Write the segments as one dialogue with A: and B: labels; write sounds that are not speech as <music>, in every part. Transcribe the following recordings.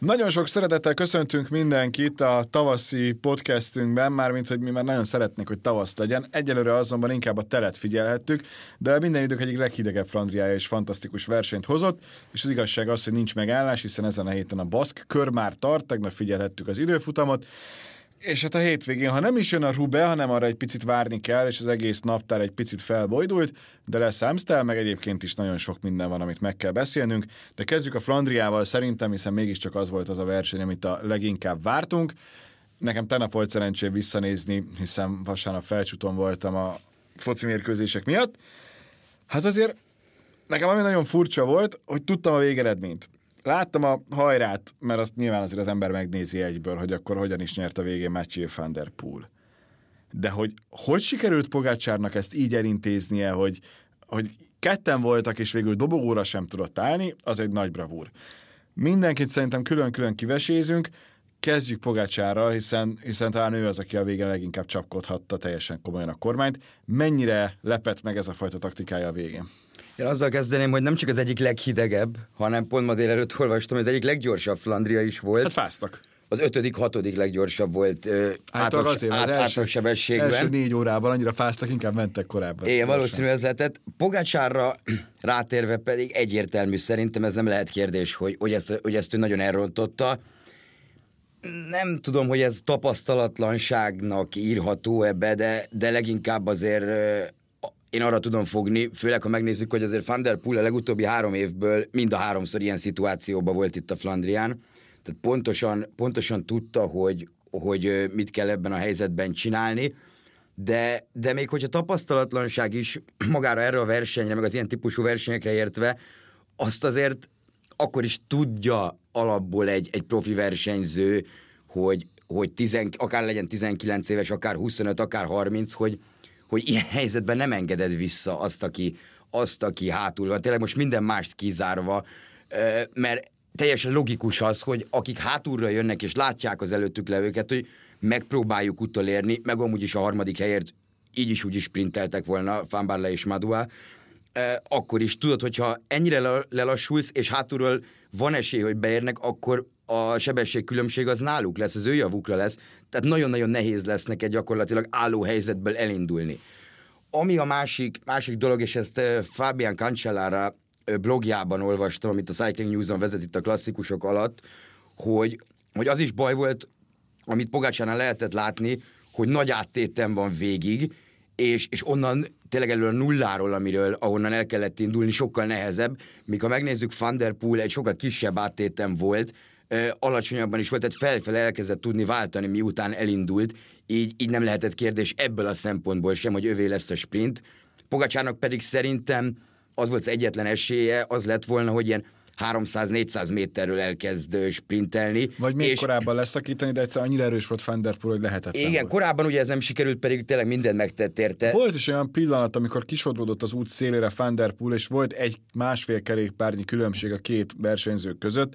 A: Nagyon sok szeretettel köszöntünk mindenkit a tavaszi podcastünkben, mármint, hogy mi már nagyon szeretnék, hogy tavasz legyen. Egyelőre azonban inkább a telet figyelhettük, de minden idők egyik leghidegebb Flandriája és fantasztikus versenyt hozott, és az igazság az, hogy nincs megállás, hiszen ezen a héten a Baszk kör már tart, tegnap figyelhettük az időfutamot, és hát a hétvégén, ha nem is jön a Rube, hanem arra egy picit várni kell, és az egész naptár egy picit felbojdult, de lesz Amstel, meg egyébként is nagyon sok minden van, amit meg kell beszélnünk. De kezdjük a Flandriával szerintem, hiszen mégiscsak az volt az a verseny, amit a leginkább vártunk. Nekem tegnap volt szerencsém visszanézni, hiszen vasárnap felcsúton voltam a foci mérkőzések miatt. Hát azért nekem ami nagyon furcsa volt, hogy tudtam a végeredményt láttam a hajrát, mert azt nyilván azért az ember megnézi egyből, hogy akkor hogyan is nyert a végén Mathieu van der Poel. De hogy hogy sikerült Pogácsárnak ezt így elintéznie, hogy, hogy ketten voltak, és végül dobogóra sem tudott állni, az egy nagy bravúr. Mindenkit szerintem külön-külön kivesézünk, kezdjük Pogácsára, hiszen, hiszen talán ő az, aki a végén leginkább csapkodhatta teljesen komolyan a kormányt. Mennyire lepett meg ez a fajta taktikája a végén?
B: Én azzal kezdeném, hogy nem csak az egyik leghidegebb, hanem pont ma délelőtt olvastam, az egyik leggyorsabb Flandria is volt.
A: Hát fáztak.
B: Az ötödik, hatodik leggyorsabb volt
A: átlag, azért, át, átlag sebességben. első négy órában annyira fáztak, inkább mentek korábban.
B: Igen, valószínű ez lehetett. Pogácsárra <clears throat> rátérve pedig egyértelmű szerintem, ez nem lehet kérdés, hogy, hogy, ezt, hogy ezt ő nagyon elrontotta. Nem tudom, hogy ez tapasztalatlanságnak írható ebbe, de, de leginkább azért én arra tudom fogni, főleg ha megnézzük, hogy azért Van der Poel a legutóbbi három évből mind a háromszor ilyen szituációban volt itt a Flandrián, tehát pontosan, pontosan tudta, hogy, hogy mit kell ebben a helyzetben csinálni, de, de még hogyha tapasztalatlanság is <clears throat> magára erre a versenyre, meg az ilyen típusú versenyekre értve, azt azért akkor is tudja alapból egy, egy profi versenyző, hogy, hogy tizen, akár legyen 19 éves, akár 25, akár 30, hogy, hogy ilyen <laughs> helyzetben nem engeded vissza azt, aki, azt, aki hátul van. Tényleg most minden mást kizárva, mert teljesen logikus az, hogy akik hátulra jönnek és látják az előttük levőket, hogy megpróbáljuk utolérni, meg amúgy is a harmadik helyért így is úgy is sprinteltek volna Fambarle és Madua, akkor is tudod, hogyha ennyire lelassulsz, és hátulról van esély, hogy beérnek, akkor a sebességkülönbség az náluk lesz, az ő javukra lesz, tehát nagyon-nagyon nehéz lesz neked gyakorlatilag álló helyzetből elindulni. Ami a másik, másik dolog, és ezt Fabian Cancellara blogjában olvastam, amit a Cycling News-on vezet itt a klasszikusok alatt, hogy, hogy az is baj volt, amit Pogácsánál lehetett látni, hogy nagy áttétem van végig, és, és onnan tényleg elő a nulláról, amiről, ahonnan el kellett indulni, sokkal nehezebb, míg ha megnézzük Van egy sokkal kisebb áttétem volt, alacsonyabban is volt, tehát felfele elkezdett tudni váltani, miután elindult, így, így nem lehetett kérdés ebből a szempontból sem, hogy övé lesz a sprint. Pogacsának pedig szerintem az volt az egyetlen esélye, az lett volna, hogy ilyen 300-400 méterről elkezd sprintelni.
A: Vagy még és... korábban leszakítani, de egyszer annyira erős volt Van hogy lehetetlen
B: Igen,
A: volt.
B: korábban ugye ez nem sikerült, pedig tényleg mindent megtett érte.
A: Volt is olyan pillanat, amikor kisodródott az út szélére Van der Poel, és volt egy másfél kerékpárnyi különbség a két versenyző között,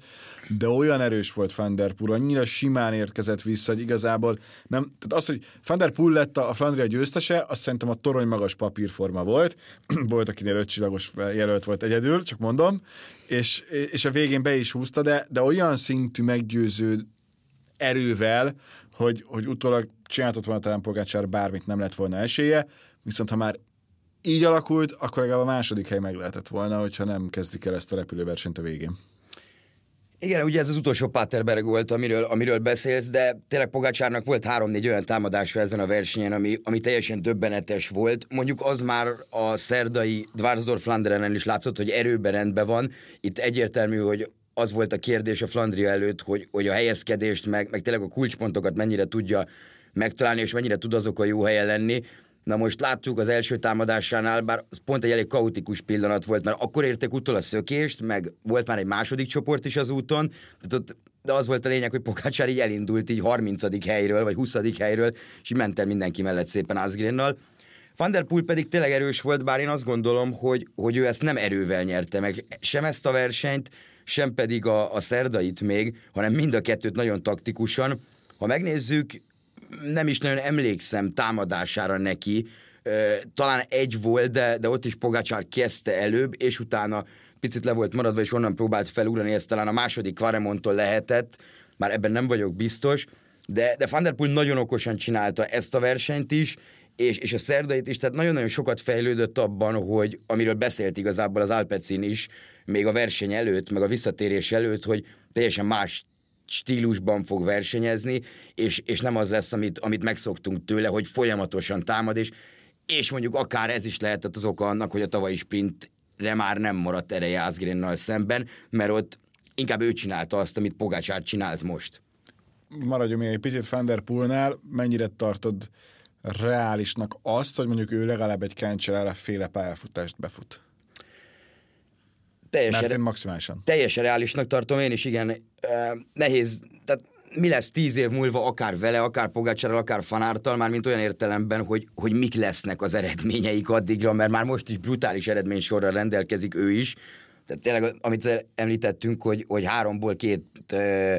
A: de olyan erős volt Van der Poel, annyira simán érkezett vissza, hogy igazából nem, tehát az, hogy Van der Poel lett a Flandria győztese, azt szerintem a torony magas papírforma volt, <clears throat> volt, akinél ötcsillagos jelölt volt egyedül, csak mondom, és, és a végén be is húzta, de, de olyan szintű meggyőző erővel, hogy, hogy utólag csináltott volna talán Pogácsár bármit nem lett volna esélye, viszont ha már így alakult, akkor legalább a második hely meg lehetett volna, hogyha nem kezdik el ezt a repülőversenyt a végén.
B: Igen, ugye ez az utolsó Paterberg volt, amiről, amiről beszélsz, de tényleg Pogácsárnak volt három-négy olyan támadásra ezen a versenyen, ami, ami teljesen döbbenetes volt. Mondjuk az már a szerdai Dvarsdorf Flandrenen is látszott, hogy erőben rendben van. Itt egyértelmű, hogy az volt a kérdés a Flandria előtt, hogy, hogy a helyezkedést, meg, meg tényleg a kulcspontokat mennyire tudja megtalálni, és mennyire tud azok a jó helyen lenni. Na most láttuk az első támadásánál, bár az pont egy elég kaotikus pillanat volt, mert akkor értek utol a szökést, meg volt már egy második csoport is az úton, tehát ott, de az volt a lényeg, hogy Pokácsár így elindult így 30. helyről, vagy 20. helyről, és így ment el mindenki mellett szépen Asgrennal. Van der Poel pedig tényleg erős volt, bár én azt gondolom, hogy, hogy ő ezt nem erővel nyerte meg, sem ezt a versenyt, sem pedig a, a szerdait még, hanem mind a kettőt nagyon taktikusan. ha megnézzük, nem is nagyon emlékszem támadására neki, talán egy volt, de, de ott is Pogácsár kezdte előbb, és utána picit le volt maradva, és onnan próbált felugrani, ez talán a második Quaremontól lehetett, már ebben nem vagyok biztos, de, de Van der Poel nagyon okosan csinálta ezt a versenyt is, és, és a szerdait is, tehát nagyon-nagyon sokat fejlődött abban, hogy amiről beszélt igazából az Alpecin is, még a verseny előtt, meg a visszatérés előtt, hogy teljesen más stílusban fog versenyezni, és, és nem az lesz, amit, amit megszoktunk tőle, hogy folyamatosan támad, és, és mondjuk akár ez is lehetett az oka annak, hogy a tavalyi sprintre már nem maradt ereje Asgrennal szemben, mert ott inkább ő csinálta azt, amit Pogácsár csinált most.
A: Maradjunk még egy picit Fenderpoolnál, mennyire tartod reálisnak azt, hogy mondjuk ő legalább egy Cancellara féle pályafutást befut?
B: Teljesen,
A: Mert én maximálisan.
B: Teljesen reálisnak tartom én is, igen. Nehéz, tehát mi lesz tíz év múlva akár vele, akár Pogácsárral, akár Fanártal, már mint olyan értelemben, hogy, hogy mik lesznek az eredményeik addigra, mert már most is brutális eredménysorral rendelkezik ő is. Tehát tényleg, amit említettünk, hogy, hogy háromból két uh,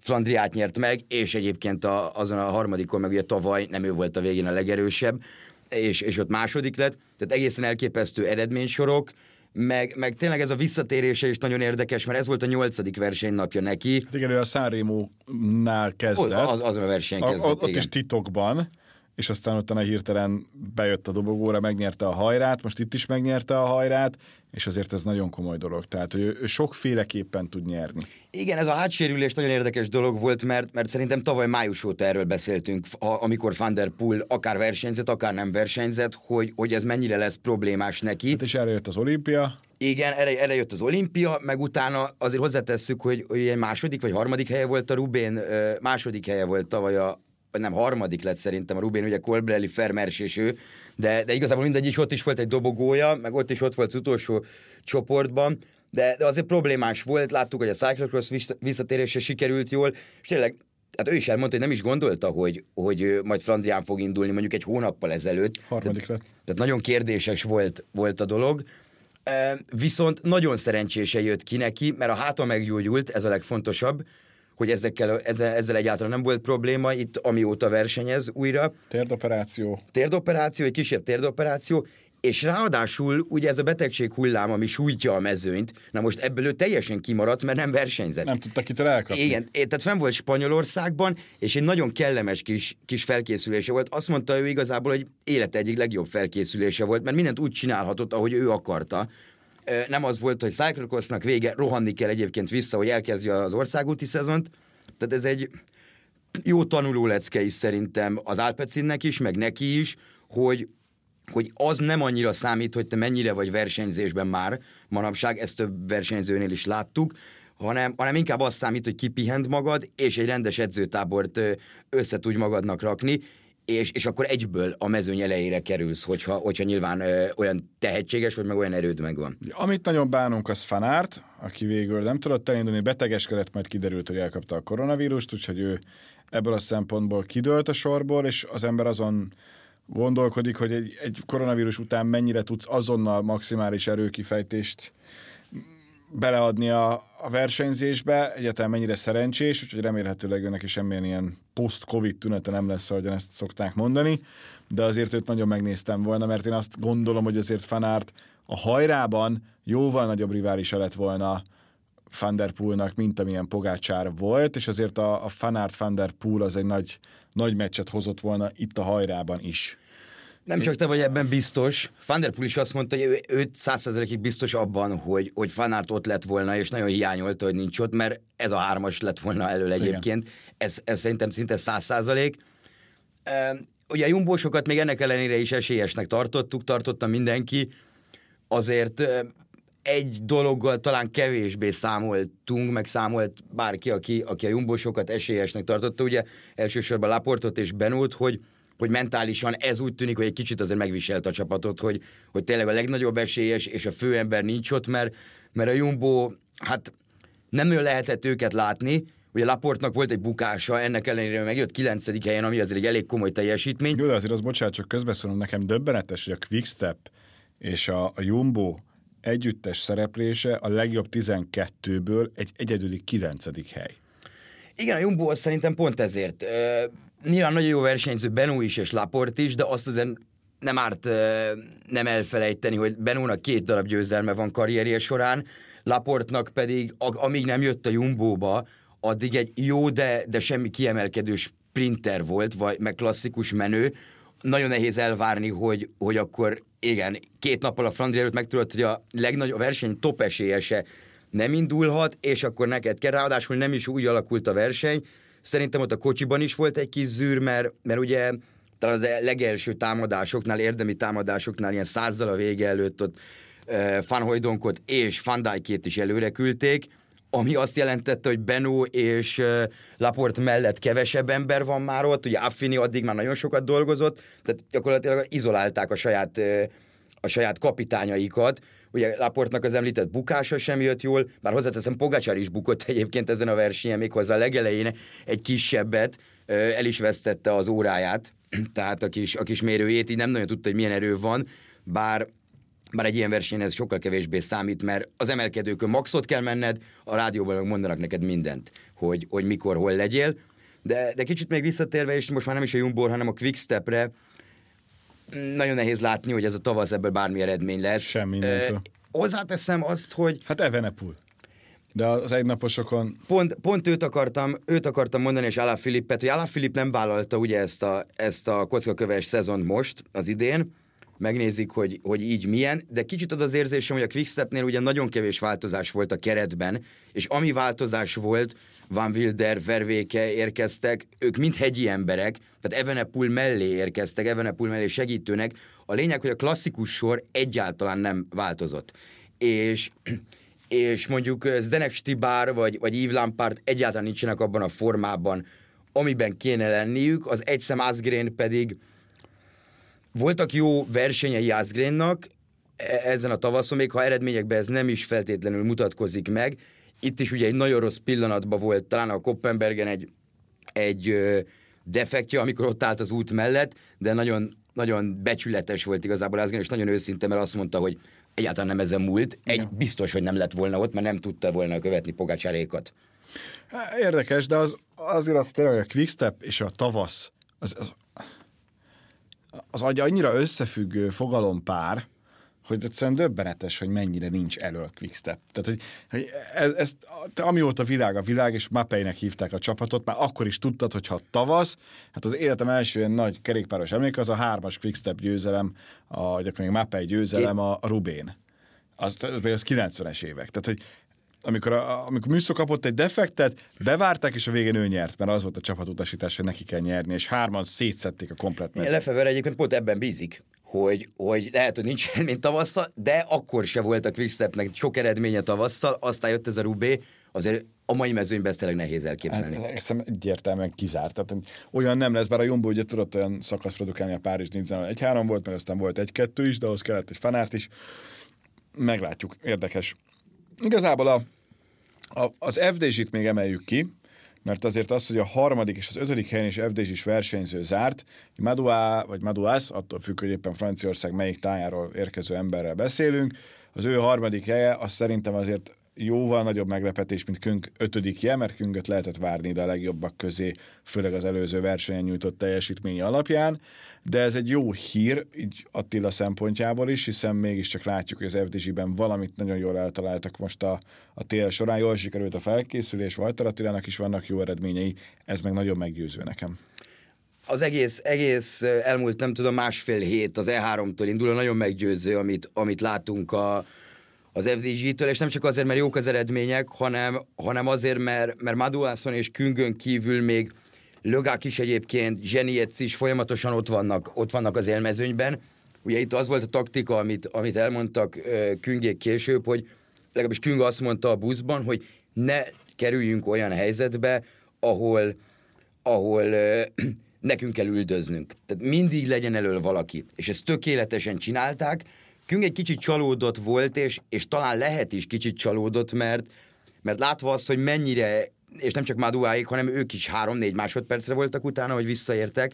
B: Flandriát nyert meg, és egyébként a, azon a harmadikon, meg ugye tavaly nem ő volt a végén a legerősebb, és, és ott második lett, tehát egészen elképesztő eredménysorok, meg, meg tényleg ez a visszatérése is nagyon érdekes, mert ez volt a nyolcadik versenynapja neki.
A: Hát igen, ő a Sanremo-nál kezdett.
B: Az, azon a verseny kezdett,
A: Ott
B: igen.
A: is titokban, és aztán utána hirtelen bejött a dobogóra, megnyerte a hajrát, most itt is megnyerte a hajrát, és azért ez nagyon komoly dolog. Tehát, hogy ő, ő sokféleképpen tud nyerni.
B: Igen, ez a hátsérülés nagyon érdekes dolog volt, mert, mert szerintem tavaly május óta erről beszéltünk, amikor Van der Poel akár versenyzett, akár nem versenyzett, hogy, hogy ez mennyire lesz problémás neki.
A: Hát és erre jött az olimpia.
B: Igen, erre, erre jött az olimpia, meg utána azért hozzátesszük, hogy, hogy egy második vagy harmadik helye volt a Rubén, második helye volt tavaly a, vagy nem, harmadik lett szerintem a Rubén, ugye Colbrelli, Fermers és ő, de, de igazából mindegy is ott is volt egy dobogója, meg ott is ott volt az utolsó csoportban, de, de azért problémás volt, láttuk, hogy a Cyclocross visszatérése sikerült jól, és tényleg hát ő is elmondta, hogy nem is gondolta, hogy, hogy majd Flandrián fog indulni mondjuk egy hónappal ezelőtt.
A: Harmadik lett.
B: Tehát nagyon kérdéses volt, volt a dolog. Viszont nagyon szerencsése jött ki neki, mert a háta meggyógyult, ez a legfontosabb, hogy ezekkel, ezzel, ezzel egyáltalán nem volt probléma, itt amióta versenyez újra.
A: Térdoperáció.
B: Térdoperáció, egy kisebb térdoperáció, és ráadásul ugye ez a betegség hullám, ami sújtja a mezőnyt, na most ebből ő teljesen kimaradt, mert nem versenyzett.
A: Nem tudta kitől elkapni.
B: Igen, tehát fenn volt Spanyolországban, és egy nagyon kellemes kis, kis felkészülése volt. Azt mondta ő igazából, hogy élete egyik legjobb felkészülése volt, mert mindent úgy csinálhatott, ahogy ő akarta. Nem az volt, hogy Cyclocrossnak vége, rohanni kell egyébként vissza, hogy elkezdje az országúti szezont. Tehát ez egy jó tanuló lecke is szerintem az Alpecinnek is, meg neki is, hogy hogy az nem annyira számít, hogy te mennyire vagy versenyzésben már manapság, ezt több versenyzőnél is láttuk, hanem, hanem inkább az számít, hogy kipihent magad, és egy rendes edzőtábort össze tudj magadnak rakni, és, és akkor egyből a mezőny elejére kerülsz, hogyha, hogyha nyilván ö, olyan tehetséges vagy, meg olyan erőd megvan.
A: Amit nagyon bánunk, az Fanárt, aki végül nem tudott elindulni, betegeskedett, majd kiderült, hogy elkapta a koronavírust, úgyhogy ő ebből a szempontból kidőlt a sorból, és az ember azon gondolkodik, hogy egy, egy koronavírus után mennyire tudsz azonnal maximális erőkifejtést beleadni a, a versenyzésbe, egyáltalán mennyire szerencsés, úgyhogy remélhetőleg önnek is semmilyen ilyen post-covid tünete nem lesz, ahogyan ezt szokták mondani, de azért őt nagyon megnéztem volna, mert én azt gondolom, hogy azért Fanárt a hajrában jóval nagyobb riválisa lett volna Van der mint amilyen Pogácsár volt, és azért a, a Fanart Van az egy nagy, nagy meccset hozott volna itt a hajrában is.
B: Nem csak te vagy ebben biztos. Van der Poel is azt mondta, hogy ő, ő százszerzelékig biztos abban, hogy, hogy Fanart ott lett volna, és nagyon hiányolta, hogy nincs ott, mert ez a hármas lett volna elől egyébként. Ez, ez szerintem szinte száz százalék. Ugye a jumbósokat még ennek ellenére is esélyesnek tartottuk, tartotta mindenki. Azért egy dologgal talán kevésbé számoltunk, meg számolt bárki, aki, aki a jumbósokat esélyesnek tartotta, ugye elsősorban Laportot és Benót, hogy, hogy mentálisan ez úgy tűnik, hogy egy kicsit azért megviselt a csapatot, hogy, hogy tényleg a legnagyobb esélyes, és a főember nincs ott, mert, mert a Jumbo, hát nem nagyon lehetett őket látni, Ugye Laportnak volt egy bukása, ennek ellenére megjött 9. helyen, ami azért egy elég komoly teljesítmény.
A: Jó, de azért az bocsánat, csak közbeszólom, nekem döbbenetes, hogy a Quickstep és a, a Jumbo együttes szereplése a legjobb 12-ből egy egyedüli 9. hely.
B: Igen, a Jumbo az szerintem pont ezért. Nyilván nagyon jó versenyző Benó is és Laport is, de azt azért nem árt nem elfelejteni, hogy Benónak két darab győzelme van karrierje során, Laportnak pedig, amíg nem jött a Jumbóba, addig egy jó, de, de semmi kiemelkedő sprinter volt, vagy meg klasszikus menő. Nagyon nehéz elvárni, hogy, hogy akkor igen, két nappal a Flandria előtt megtudod, hogy a legnagyobb verseny top esélyese nem indulhat, és akkor neked kell. Ráadásul nem is úgy alakult a verseny. Szerintem ott a kocsiban is volt egy kis zűr, mert, mert ugye talán az legelső támadásoknál, érdemi támadásoknál ilyen százzal a vége előtt ott uh, Van Hojdonkot és Van is előre küldték, ami azt jelentette, hogy Benó és uh, Laport mellett kevesebb ember van már ott, ugye Affini addig már nagyon sokat dolgozott, tehát gyakorlatilag izolálták a saját, a saját kapitányaikat, ugye Laportnak az említett bukása sem jött jól, bár hozzáteszem Pogacsár is bukott egyébként ezen a versenyen, méghozzá a legelején egy kisebbet, el is vesztette az óráját, <clears throat> tehát a kis, a kis mérőjét, így nem nagyon tudta, hogy milyen erő van, bár bár egy ilyen versenyen ez sokkal kevésbé számít, mert az emelkedőkön maxot kell menned, a rádióban mondanak neked mindent, hogy, hogy mikor, hol legyél. De, de kicsit még visszatérve, és most már nem is a Jumbor, hanem a Quickstepre, nagyon nehéz látni, hogy ez a tavasz ebből bármi eredmény lesz.
A: Semmi uh,
B: Hozzáteszem azt, hogy...
A: Hát Evenepul. De az egynaposokon...
B: Pont, pont őt, akartam, őt akartam mondani, és Alá Filippet, hogy Alá Filipp nem vállalta ugye ezt a, ezt a kockaköves szezont most, az idén, megnézik, hogy, hogy így milyen, de kicsit az az érzésem, hogy a Quickstepnél ugye nagyon kevés változás volt a keretben, és ami változás volt, Van Wilder, Vervéke érkeztek, ők mind hegyi emberek, tehát Evenepul mellé érkeztek, Evenepul mellé segítőnek. A lényeg, hogy a klasszikus sor egyáltalán nem változott. És és mondjuk Zdenek Stibár vagy, vagy Yves Lampard egyáltalán nincsenek abban a formában, amiben kéne lenniük, az egyszem Asgreen pedig voltak jó versenyei Asgreennak e, ezen a tavaszon, még ha eredményekben ez nem is feltétlenül mutatkozik meg. Itt is ugye egy nagyon rossz pillanatban volt, talán a Koppenbergen egy, egy defektje, amikor ott állt az út mellett, de nagyon, nagyon becsületes volt igazából Asgreen, és nagyon őszinte, mert azt mondta, hogy egyáltalán nem ezen múlt. Egy ja. biztos, hogy nem lett volna ott, mert nem tudta volna követni Pogácsárékat.
A: Érdekes, de az, azért az tényleg a Quickstep és a tavasz az, az, az annyira összefüggő fogalompár, hogy egyszerűen döbbenetes, hogy mennyire nincs elő a Quickstep. Tehát, hogy, hogy ez, ez, amióta világ a világ, és Mapeinek hívták a csapatot, már akkor is tudtad, hogy ha tavasz, hát az életem első ilyen nagy kerékpáros emlék, az a hármas Quickstep győzelem, a, gyakorlatilag Mapei győzelem a, Rubén. Az, az 90-es évek. Tehát, hogy amikor, a, amikor Műszó kapott egy defektet, bevárták, és a végén ő nyert, mert az volt a csapatutasítás, hogy neki kell nyerni, és hárman szétszették a komplet
B: mezőt. Lefever egyébként pont ebben bízik, hogy, hogy lehet, hogy nincs mint tavasszal, de akkor se volt a Quickstepnek sok eredménye tavasszal, aztán jött ez a Rubé, azért a mai mezőnyben ezt tényleg nehéz elképzelni.
A: Hát, ezt egyértelműen kizárt. Tehát olyan nem lesz, bár a Jumbo ugye tudott olyan szakasz produkálni a Párizs Nizzán, egy-három volt, meg aztán volt egy-kettő is, de ahhoz kellett egy fanárt is. Meglátjuk, érdekes. Igazából a, a, az FDZ-t még emeljük ki, mert azért az, hogy a harmadik és az ötödik helyen is FDZ is versenyző zárt, Madua, vagy Maduas, attól függ, hogy éppen Franciaország melyik tájáról érkező emberrel beszélünk, az ő harmadik helye, az szerintem azért jóval nagyobb meglepetés, mint Künk ötödikje, mert Künköt lehetett várni ide a legjobbak közé, főleg az előző versenyen nyújtott teljesítménye alapján, de ez egy jó hír, így Attila szempontjából is, hiszen mégiscsak látjuk, hogy az FDZ-ben valamit nagyon jól eltaláltak most a, a tél során, jól sikerült a felkészülés, Vajtar Attilának is vannak jó eredményei, ez meg nagyon meggyőző nekem.
B: Az egész, egész elmúlt, nem tudom, másfél hét az E3-tól indul, nagyon meggyőző, amit, amit látunk a, az FDG-től, és nem csak azért, mert jók az eredmények, hanem, hanem azért, mert, mert Maduászon és Küngön kívül még Lögák is egyébként, Zsenietsz is folyamatosan ott vannak, ott vannak az élmezőnyben. Ugye itt az volt a taktika, amit, amit elmondtak Küngék később, hogy legalábbis Küng azt mondta a buszban, hogy ne kerüljünk olyan helyzetbe, ahol, ahol uh, <clears throat> nekünk kell üldöznünk. Tehát mindig legyen elől valaki. És ezt tökéletesen csinálták, Küng egy kicsit csalódott volt, és, és talán lehet is kicsit csalódott, mert, mert látva azt, hogy mennyire, és nem csak Maduáig, hanem ők is három-négy másodpercre voltak utána, hogy visszaértek,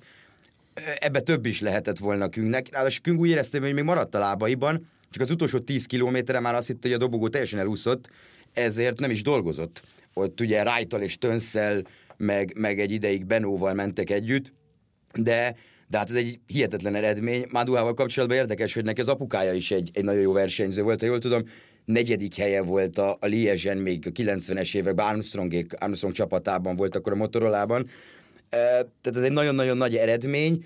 B: ebbe több is lehetett volna Küngnek. Ráadásul Küng úgy érezte, hogy még maradt a lábaiban, csak az utolsó 10 kilométerre már azt hitte, hogy a dobogó teljesen elúszott, ezért nem is dolgozott. Ott ugye Rájtal és Tönszel meg, meg egy ideig Benóval mentek együtt, de, de hát ez egy hihetetlen eredmény. Máduhával kapcsolatban érdekes, hogy neki az apukája is egy, egy nagyon jó versenyző volt, ha jól tudom, negyedik helye volt a, a Liège-en még a 90-es években, Armstrong, Armstrong csapatában volt akkor a Motorolában. Tehát ez egy nagyon-nagyon nagy eredmény,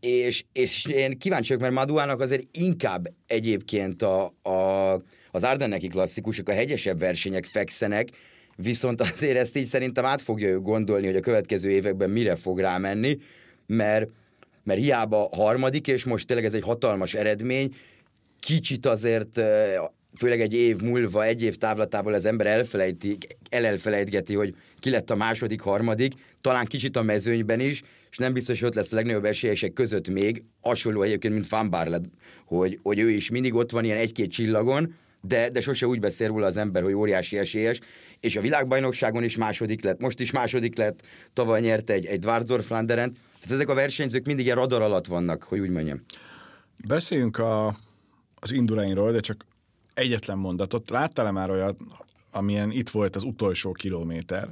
B: és, és én kíváncsi vagyok, mert Maduának azért inkább egyébként a, a, az Ardenneki klasszikusok, a hegyesebb versenyek fekszenek, viszont azért ezt így szerintem át fogja ő gondolni, hogy a következő években mire fog rámenni, mert, mert hiába harmadik, és most tényleg ez egy hatalmas eredmény, kicsit azért főleg egy év múlva, egy év távlatából az ember elfelejti, elelfelejtgeti, hogy ki lett a második, harmadik, talán kicsit a mezőnyben is, és nem biztos, hogy ott lesz a legnagyobb esélyesek között még, hasonló egyébként, mint Van Barlett, hogy, hogy ő is mindig ott van ilyen egy-két csillagon, de, de sose úgy beszél róla az ember, hogy óriási esélyes, és a világbajnokságon is második lett, most is második lett, tavaly nyerte egy, egy Dwarzor Flanderen, tehát ezek a versenyzők mindig ilyen radar alatt vannak, hogy úgy mondjam.
A: Beszéljünk a, az Indurainról, de csak egyetlen mondatot. Láttál-e már olyat, amilyen itt volt az utolsó kilométer?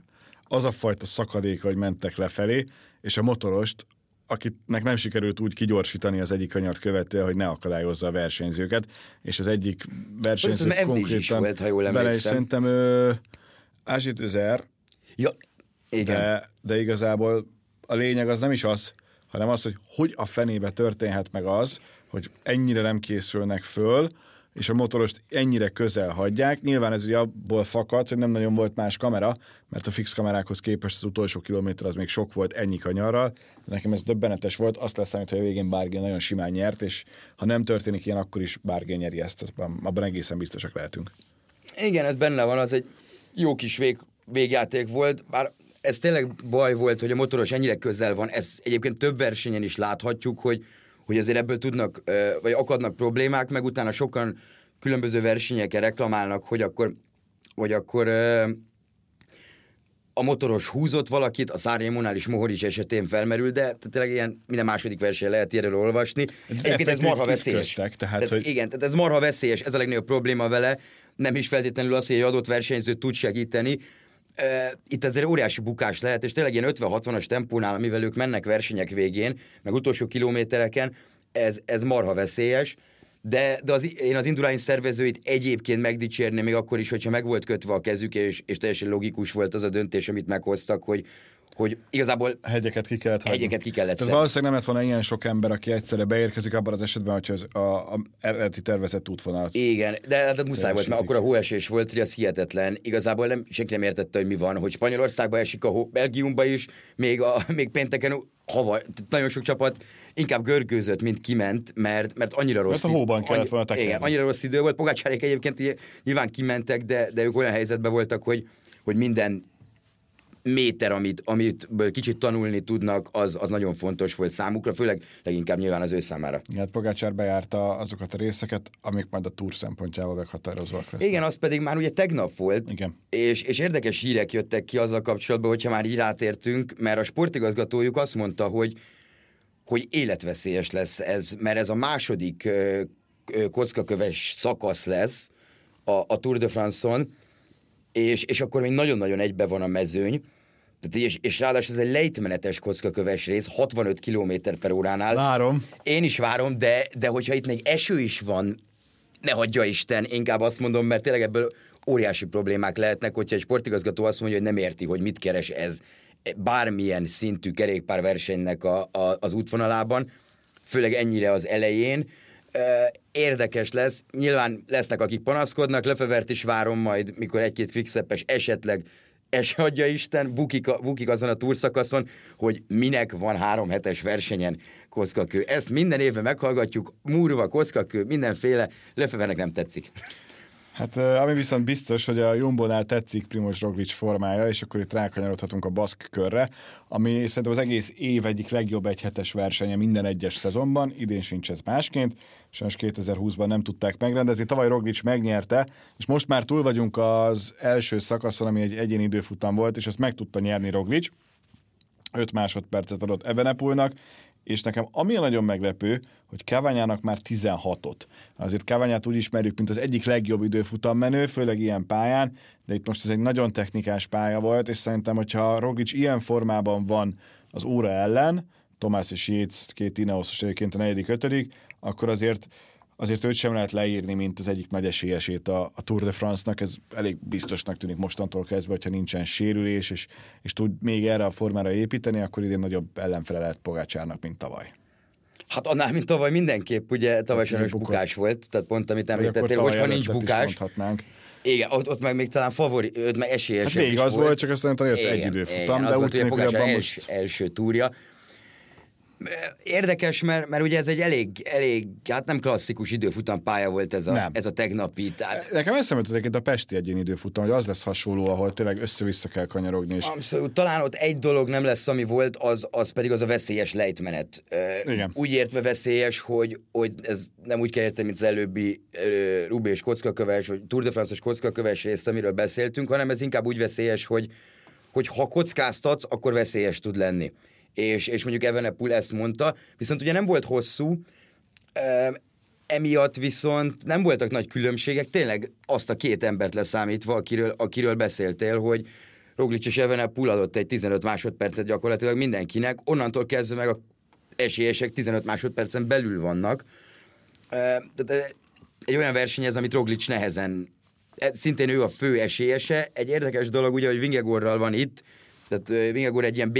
A: Az a fajta szakadék, hogy mentek lefelé, és a motorost, akinek nem sikerült úgy kigyorsítani az egyik kanyart követően, hogy ne akadályozza a versenyzőket, és az egyik versenyző
B: Persze,
A: konkrétan
B: is volt, ha jól
A: bele, és szerintem ő, Ázsit Özer,
B: ja, igen.
A: De, de igazából a lényeg az nem is az, hanem az, hogy hogy a fenébe történhet meg az, hogy ennyire nem készülnek föl, és a motorost ennyire közel hagyják. Nyilván ez ugye abból fakad, hogy nem nagyon volt más kamera, mert a fix kamerákhoz képest az utolsó kilométer az még sok volt ennyi kanyarral. De nekem ez döbbenetes volt, azt lesz hogy a végén Bárgén nagyon simán nyert, és ha nem történik ilyen, akkor is Bárgén nyeri ezt, abban egészen biztosak lehetünk.
B: Igen, ez benne van, az egy jó kis vég, végjáték volt, bár ez tényleg baj volt, hogy a motoros ennyire közel van, ez egyébként több versenyen is láthatjuk, hogy hogy azért ebből tudnak, vagy akadnak problémák, meg utána sokan különböző versenyeken reklamálnak, hogy akkor, hogy akkor a motoros húzott valakit, a Szárnyémonál is Mohorics esetén felmerül, de tényleg ilyen minden második verseny lehet erről olvasni. Egyébként ez marha veszélyes.
A: tehát,
B: tehát,
A: hogy...
B: Igen, tehát ez marha veszélyes, ez a legnagyobb probléma vele. Nem is feltétlenül az, hogy egy adott versenyző tud segíteni, itt azért óriási bukás lehet, és tényleg ilyen 50-60-as tempónál, amivel ők mennek versenyek végén, meg utolsó kilométereken, ez, ez marha veszélyes, de, de az, én az Indurain szervezőit egyébként megdicsérném, még akkor is, hogyha meg volt kötve a kezük, és, és teljesen logikus volt az a döntés, amit meghoztak, hogy, hogy igazából
A: hegyeket ki kellett
B: hagyni. Hegyeket ki kellett
A: Tehát valószínűleg nem lett volna ilyen sok ember, aki egyszerre beérkezik abban az esetben, hogyha az, a, a eredeti tervezett útvonalat.
B: Igen, de, de muszáj volt, mert akkor a hóesés volt, hogy az hihetetlen. Igazából nem, senki nem értette, hogy mi van, hogy Spanyolországba esik a hó, Belgiumba is, még, a, még pénteken hava, nagyon sok csapat inkább görgőzött, mint kiment, mert, mert annyira rossz.
A: Mert a hóban kellett volna tekerni.
B: Igen, annyira rossz idő volt. Pogácsárék egyébként ugye, nyilván kimentek, de, de ők olyan helyzetben voltak, hogy, hogy minden méter, amit, amit kicsit tanulni tudnak, az, az nagyon fontos volt számukra, főleg leginkább nyilván az ő számára.
A: Igen, hát Pogácsár bejárta azokat a részeket, amik majd a túr szempontjából meghatározóak lesznek.
B: Igen, az pedig már ugye tegnap volt,
A: Igen.
B: És, és érdekes hírek jöttek ki azzal kapcsolatban, hogyha már így rátértünk, mert a sportigazgatójuk azt mondta, hogy hogy életveszélyes lesz ez, mert ez a második kockaköves szakasz lesz a, a Tour de France-on, és, és akkor még nagyon-nagyon egybe van a mezőny, tehát, és, és ráadásul ez egy lejtmenetes kockaköves rész, 65 km per óránál.
A: Várom.
B: Én is várom, de, de hogyha itt még eső is van, ne hagyja Isten, inkább azt mondom, mert tényleg ebből óriási problémák lehetnek, hogyha egy sportigazgató azt mondja, hogy nem érti, hogy mit keres ez bármilyen szintű kerékpárversenynek a, a, az útvonalában, főleg ennyire az elején. Érdekes lesz, nyilván lesznek, akik panaszkodnak, Lefevert is várom majd, mikor egy-két fixeppes esetleg es adja Isten, bukik, a, bukik azon a túrszakaszon, hogy minek van három hetes versenyen kockakő. Ezt minden évben meghallgatjuk, múrva, kockakő, mindenféle, Lefevernek nem tetszik.
A: Hát ami viszont biztos, hogy a Jumbo-nál tetszik Primoz Roglic formája, és akkor itt rákanyarodhatunk a baszk körre, ami szerintem az egész év egyik legjobb egyhetes versenye minden egyes szezonban, idén sincs ez másként, sajnos 2020-ban nem tudták megrendezni, tavaly Roglic megnyerte, és most már túl vagyunk az első szakaszon, ami egy egyéni időfutam volt, és ezt meg tudta nyerni Roglic, 5 másodpercet adott Ebenepulnak, és nekem ami a nagyon meglepő, hogy Kaványának már 16-ot. Azért Kaványát úgy ismerjük, mint az egyik legjobb időfutam menő, főleg ilyen pályán, de itt most ez egy nagyon technikás pálya volt, és szerintem, hogyha Roglic ilyen formában van az óra ellen, Tomás és Jéz, két Ineoszos egyébként a negyedik, ötödik, akkor azért azért őt sem lehet leírni, mint az egyik nagy esélyesét a, a Tour de France-nak, ez elég biztosnak tűnik mostantól kezdve, hogyha nincsen sérülés, és, és tud még erre a formára építeni, akkor idén nagyobb ellenfele lehet Pogácsárnak, mint tavaly.
B: Hát annál, mint tavaly mindenképp, ugye tavaly sajnos bukás volt, tehát pont amit említettél, hogy ha nincs bukás, igen, ott, ott meg még talán favori, ott meg esélyes.
A: Hát végig az volt, csak aztán jött egy időfutam, de úgy tűnik, hogy abban
B: els, most... első túrja. Érdekes, mert, mert ugye ez egy elég, elég, hát nem klasszikus időfutam pálya volt ez a, nem. ez a tegnapi. Tehát...
A: Nekem eszembe jutott a Pesti egyén időfutam, hogy az lesz hasonló, ahol tényleg össze-vissza kell kanyarogni. És...
B: Abszolút, talán ott egy dolog nem lesz, ami volt, az, az pedig az a veszélyes lejtmenet. Igen. Úgy értve veszélyes, hogy, hogy ez nem úgy kell érteni, mint az előbbi Rubé és kockaköves, vagy Tour de France-os kockaköves részt, amiről beszéltünk, hanem ez inkább úgy veszélyes, hogy, hogy ha kockáztatsz, akkor veszélyes tud lenni és, és mondjuk Evenepul ezt mondta, viszont ugye nem volt hosszú, emiatt viszont nem voltak nagy különbségek, tényleg azt a két embert leszámítva, akiről, akiről beszéltél, hogy Roglic és Evenepul adott egy 15 másodpercet gyakorlatilag mindenkinek, onnantól kezdve meg a esélyesek 15 másodpercen belül vannak. Tehát egy olyan verseny ez, amit Roglic nehezen, szintén ő a fő esélyese. Egy érdekes dolog ugye, hogy Vingegorral van itt, tehát Vingegor egy ilyen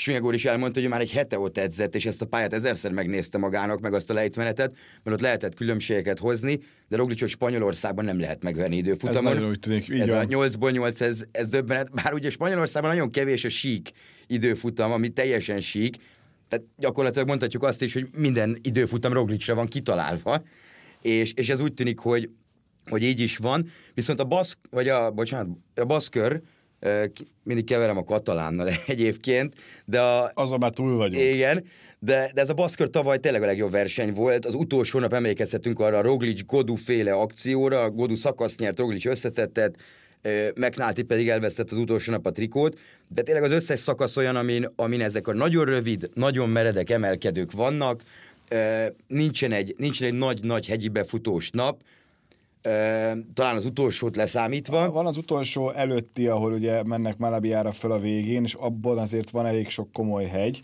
B: B-kapitány, Sünyegór is elmondta, hogy már egy hete ott edzett, és ezt a pályát ezerszer megnézte magának, meg azt a lejtmenetet, mert ott lehetett különbségeket hozni, de Roglic, Spanyolországban nem lehet megvenni időfutamon.
A: Ez nagyon úgy tűnik, így
B: ez
A: van.
B: a 8-ból 8, ez, ez döbbenet. Bár ugye Spanyolországban nagyon kevés a sík időfutam, ami teljesen sík, tehát gyakorlatilag mondhatjuk azt is, hogy minden időfutam Roglicra van kitalálva, és, és ez úgy tűnik, hogy, hogy így is van, viszont a baszk, vagy a, bocsánat, a baszkör, mindig keverem a katalánnal <laughs> egyébként, de a...
A: Azon már túl vagyunk.
B: Igen, de, de ez a baszkör tavaly tényleg a legjobb verseny volt. Az utolsó nap emlékezhetünk arra a Roglic Godu féle akcióra, a Godu szakasz nyert, Roglic összetettet, McNulty pedig elvesztett az utolsó nap a trikót, de tényleg az összes szakasz olyan, amin, amin ezek a nagyon rövid, nagyon meredek emelkedők vannak, nincsen egy, nincsen egy nagy-nagy hegyi befutós nap, talán az utolsót leszámítva.
A: Van az utolsó előtti, ahol ugye mennek Malabiára föl a végén, és abban azért van elég sok komoly hegy.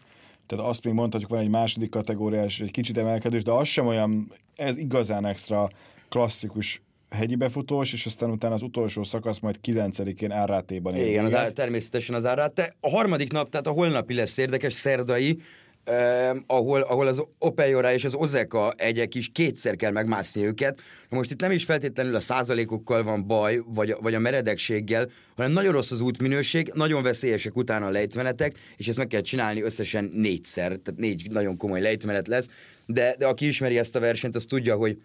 A: Tehát azt még mondhatjuk, van egy második kategóriás, egy kicsit emelkedős, de az sem olyan, ez igazán extra klasszikus hegyi befutós, és aztán utána az utolsó szakasz majd 9-én Árrátéban.
B: Igen, az természetesen az Árráté. A harmadik nap, tehát a holnapi lesz érdekes, szerdai, eh, ahol, ahol az Opejora és az Ozeka egyek is kétszer kell megmászni őket. Most itt nem is feltétlenül a százalékokkal van baj, vagy, vagy a meredekséggel, hanem nagyon rossz az útminőség, nagyon veszélyesek utána a lejtmenetek, és ezt meg kell csinálni összesen négyszer, tehát négy nagyon komoly lejtmenet lesz, de, de aki ismeri ezt a versenyt, az tudja, hogy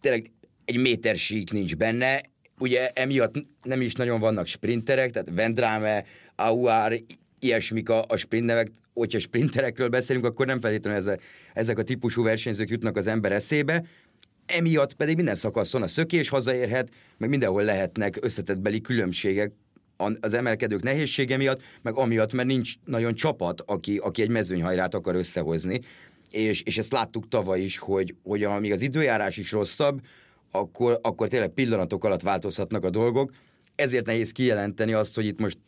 B: tényleg egy méter sík nincs benne, ugye emiatt nem is nagyon vannak sprinterek, tehát Vendrame, Auar, ilyesmik a, a sprint nevek, hogyha sprinterekről beszélünk, akkor nem feltétlenül ez a, ezek a típusú versenyzők jutnak az ember eszébe, emiatt pedig minden szakaszon a szökés hazaérhet, meg mindenhol lehetnek összetettbeli különbségek az emelkedők nehézsége miatt, meg amiatt, mert nincs nagyon csapat, aki, aki egy mezőnyhajrát akar összehozni, és, és ezt láttuk tavaly is, hogy, hogy amíg az időjárás is rosszabb, akkor, akkor tényleg pillanatok alatt változhatnak a dolgok, ezért nehéz kijelenteni azt, hogy itt most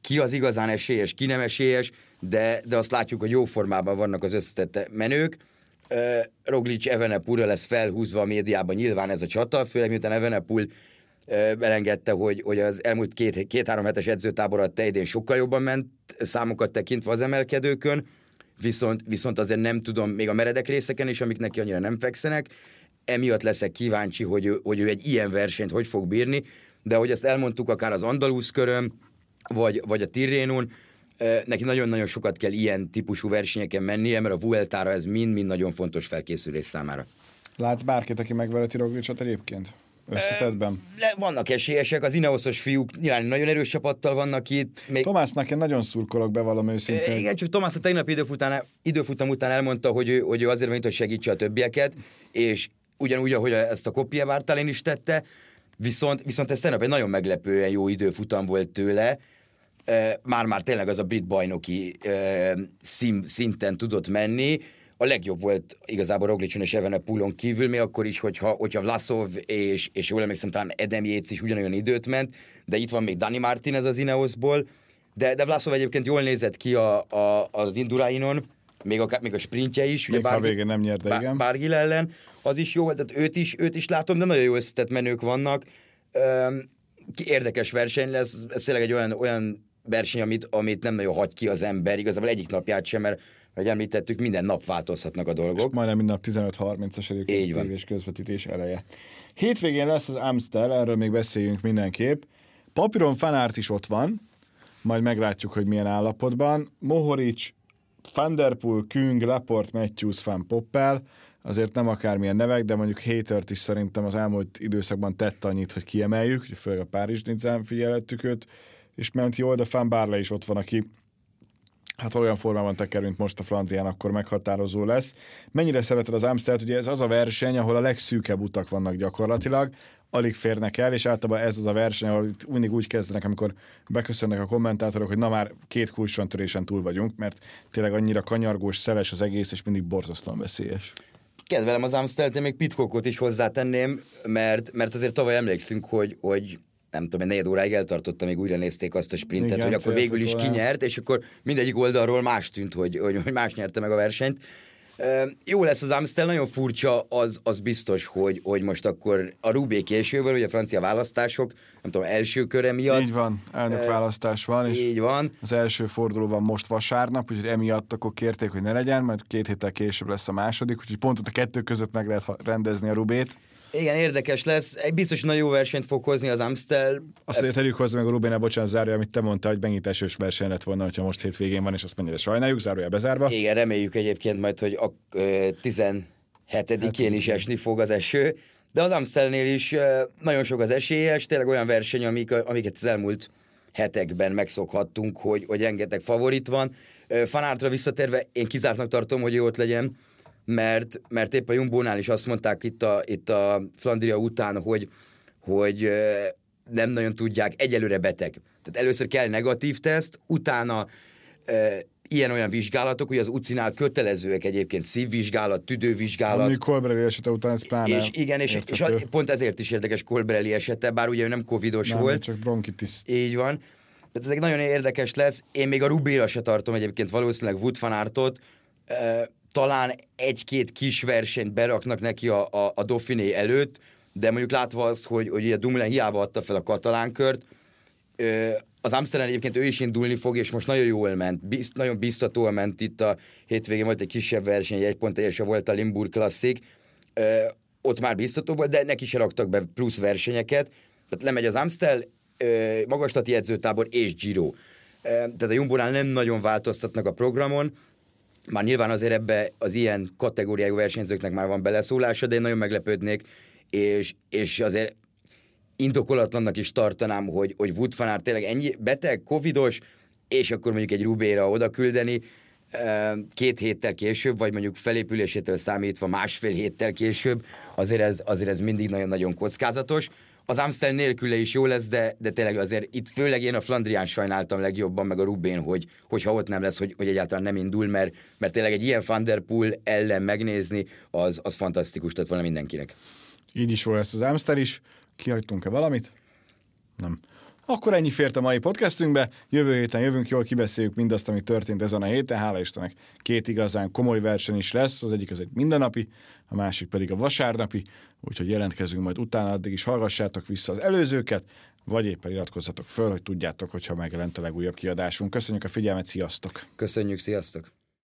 B: ki az igazán esélyes, ki nem esélyes, de, de azt látjuk, hogy jó formában vannak az összetett menők. Roglic Evenepulra lesz felhúzva a médiában. Nyilván ez a csata, főleg miután Evenepul elengedte, hogy, hogy az elmúlt két, két-három hetes edzőtábor alatt idén sokkal jobban ment számokat tekintve az emelkedőkön, viszont, viszont azért nem tudom, még a meredek részeken is, amik neki annyira nem fekszenek, emiatt leszek kíváncsi, hogy hogy ő egy ilyen versenyt hogy fog bírni, de hogy ezt elmondtuk akár az Andalusz köröm, vagy, vagy a Tirrénun, neki nagyon-nagyon sokat kell ilyen típusú versenyeken mennie, mert a Vueltára ez mind-mind nagyon fontos felkészülés számára.
A: Látsz bárkit, aki megvereti Roglicot egyébként? Összetetben?
B: Le, vannak esélyesek, az Ineoszos fiúk nyilván nagyon erős csapattal vannak itt.
A: Még... Tomásnak én nagyon szurkolok be valami őszintén.
B: Igen, csak Tomás a tegnap időfutam, időfutam után elmondta, hogy ő, hogy ő azért van hogy segítse a többieket, és ugyanúgy, ahogy ezt a Kopje Vártalén is tette, viszont, viszont ez tegnap egy nagyon meglepően jó időfutam volt tőle, már-már tényleg az a brit bajnoki szín, szinten tudott menni, a legjobb volt igazából Roglicson és Evenepulon kívül, még akkor is, hogyha, hogyha Vlasov és, és jól emlékszem, talán Edem Jéz is ugyanolyan időt ment, de itt van még Dani Martinez az Ineosból, de, de Vlasov egyébként jól nézett ki a, a, az Indurainon, még a, még a sprintje is,
A: még ugye Bárgi, nem nyerte, igen.
B: Bárgil ellen, az is jó, tehát őt is, őt is látom, de nagyon jó összetett menők vannak. Üm, érdekes verseny lesz, ez tényleg egy olyan, olyan verseny, amit, amit nem nagyon hagy ki az ember, igazából egyik napját sem, mert hogy említettük, minden nap változhatnak a dolgok. És
A: majdnem minden nap 15-30-as tévés közvetítés eleje. Hétvégén lesz az Amstel, erről még beszéljünk mindenképp. Papíron fanárt is ott van, majd meglátjuk, hogy milyen állapotban. Mohoric, Van Der Poel, Küng, Laport, Matthews, Van Poppel, azért nem akármilyen nevek, de mondjuk Hatert is szerintem az elmúlt időszakban tett annyit, hogy kiemeljük, főleg a Párizs Nidzán figyelettük őt, és ment jól, de Fan Barley is ott van, aki hát olyan formában teker, mint most a Flandrián, akkor meghatározó lesz. Mennyire szereted az Amstelt? Ugye ez az a verseny, ahol a legszűkebb utak vannak gyakorlatilag, alig férnek el, és általában ez az a verseny, ahol mindig úgy kezdenek, amikor beköszönnek a kommentátorok, hogy na már két kulcsontörésen túl vagyunk, mert tényleg annyira kanyargós, szeles az egész, és mindig borzasztóan veszélyes.
B: Kedvelem az Amstelt, én még Pitcockot is hozzátenném, mert, mert azért tavaly emlékszünk, hogy, hogy nem tudom, egy negyed óráig eltartotta, még újra nézték azt a sprintet, Igen, hogy akkor végül is kinyert, és akkor mindegyik oldalról más tűnt, hogy, hogy, hogy más nyerte meg a versenyt. Jó lesz az Amstel, nagyon furcsa, az, az biztos, hogy, hogy most akkor a Rubé később hogy a francia választások, nem tudom, első köre miatt.
A: Így van, elnök választás van, és
B: így van.
A: az első forduló van most vasárnap, úgyhogy emiatt akkor kérték, hogy ne legyen, majd két héttel később lesz a második, úgyhogy pont ott a kettő között meg lehet rendezni a Rubét.
B: Igen, érdekes lesz. Egy biztos nagyon jó versenyt fog hozni az Amstel.
A: Azt tegyük hozzá meg a Rubénál, bocsánat, zárja, amit te mondtál, hogy megint esős verseny lett volna, hogyha most hétvégén van, és azt mennyire sajnáljuk, zárója bezárva.
B: Igen, reméljük egyébként majd, hogy a 17-én is esni fog az eső. De az Amstelnél is nagyon sok az esélyes, tényleg olyan verseny, amik, amiket az elmúlt hetekben megszokhattunk, hogy, hogy rengeteg favorit van. Fanártra visszatérve, én kizártnak tartom, hogy jó ott legyen mert, mert épp a Jumbónál is azt mondták itt a, itt a Flandria után, hogy, hogy nem nagyon tudják, egyelőre beteg. Tehát először kell negatív teszt, utána e, ilyen-olyan vizsgálatok, hogy az UCI-nál kötelezőek egyébként szívvizsgálat, tüdővizsgálat. Ami
A: Colbrelli esete után ez pláne
B: És igen, és, és pont ezért is érdekes Colbrelli esete, bár ugye ő nem covidos nem, volt.
A: csak bronkitis.
B: Így van. Tehát ez egy nagyon érdekes lesz. Én még a Rubéra se tartom egyébként valószínűleg Wood van Aertot, talán egy-két kis versenyt beraknak neki a, a, a Dauphiné előtt, de mondjuk látva azt, hogy, hogy a Dumoulin hiába adta fel a katalán kört, az Amsterdam egyébként ő is indulni fog, és most nagyon jól ment, bizt, nagyon biztatóan ment itt a hétvégén, volt egy kisebb verseny, egy pont teljesen volt a Limburg Classic, ott már biztató volt, de neki se raktak be plusz versenyeket, tehát lemegy az Amstel, magaslati edzőtábor és Giro. Tehát a Jumbonál nem nagyon változtatnak a programon, már nyilván azért ebbe az ilyen kategóriájú versenyzőknek már van beleszólása, de én nagyon meglepődnék, és, és azért indokolatlannak is tartanám, hogy, hogy Wood van Aert tényleg ennyi beteg, covidos, és akkor mondjuk egy Rubéra oda küldeni, két héttel később, vagy mondjuk felépülésétől számítva másfél héttel később, azért ez, azért ez mindig nagyon-nagyon kockázatos. Az Amstel nélküle is jó lesz, de, de tényleg azért itt főleg én a Flandrián sajnáltam legjobban, meg a Rubén, hogy, hogyha ott nem lesz, hogy, hogy egyáltalán nem indul, mert, mert tényleg egy ilyen Van ellen megnézni, az, az fantasztikus lett volna mindenkinek.
A: Így is jó lesz az Amstel is. Kihagytunk-e valamit? Nem. Akkor ennyi fért a mai podcastünkbe. Jövő héten jövünk, jól kibeszéljük mindazt, ami történt ezen a héten. Hála Istennek két igazán komoly verseny is lesz. Az egyik az egy mindennapi, a másik pedig a vasárnapi. Úgyhogy jelentkezünk majd utána, addig is hallgassátok vissza az előzőket, vagy éppen iratkozzatok föl, hogy tudjátok, hogyha megjelent a legújabb kiadásunk. Köszönjük a figyelmet, sziasztok!
B: Köszönjük, sziasztok!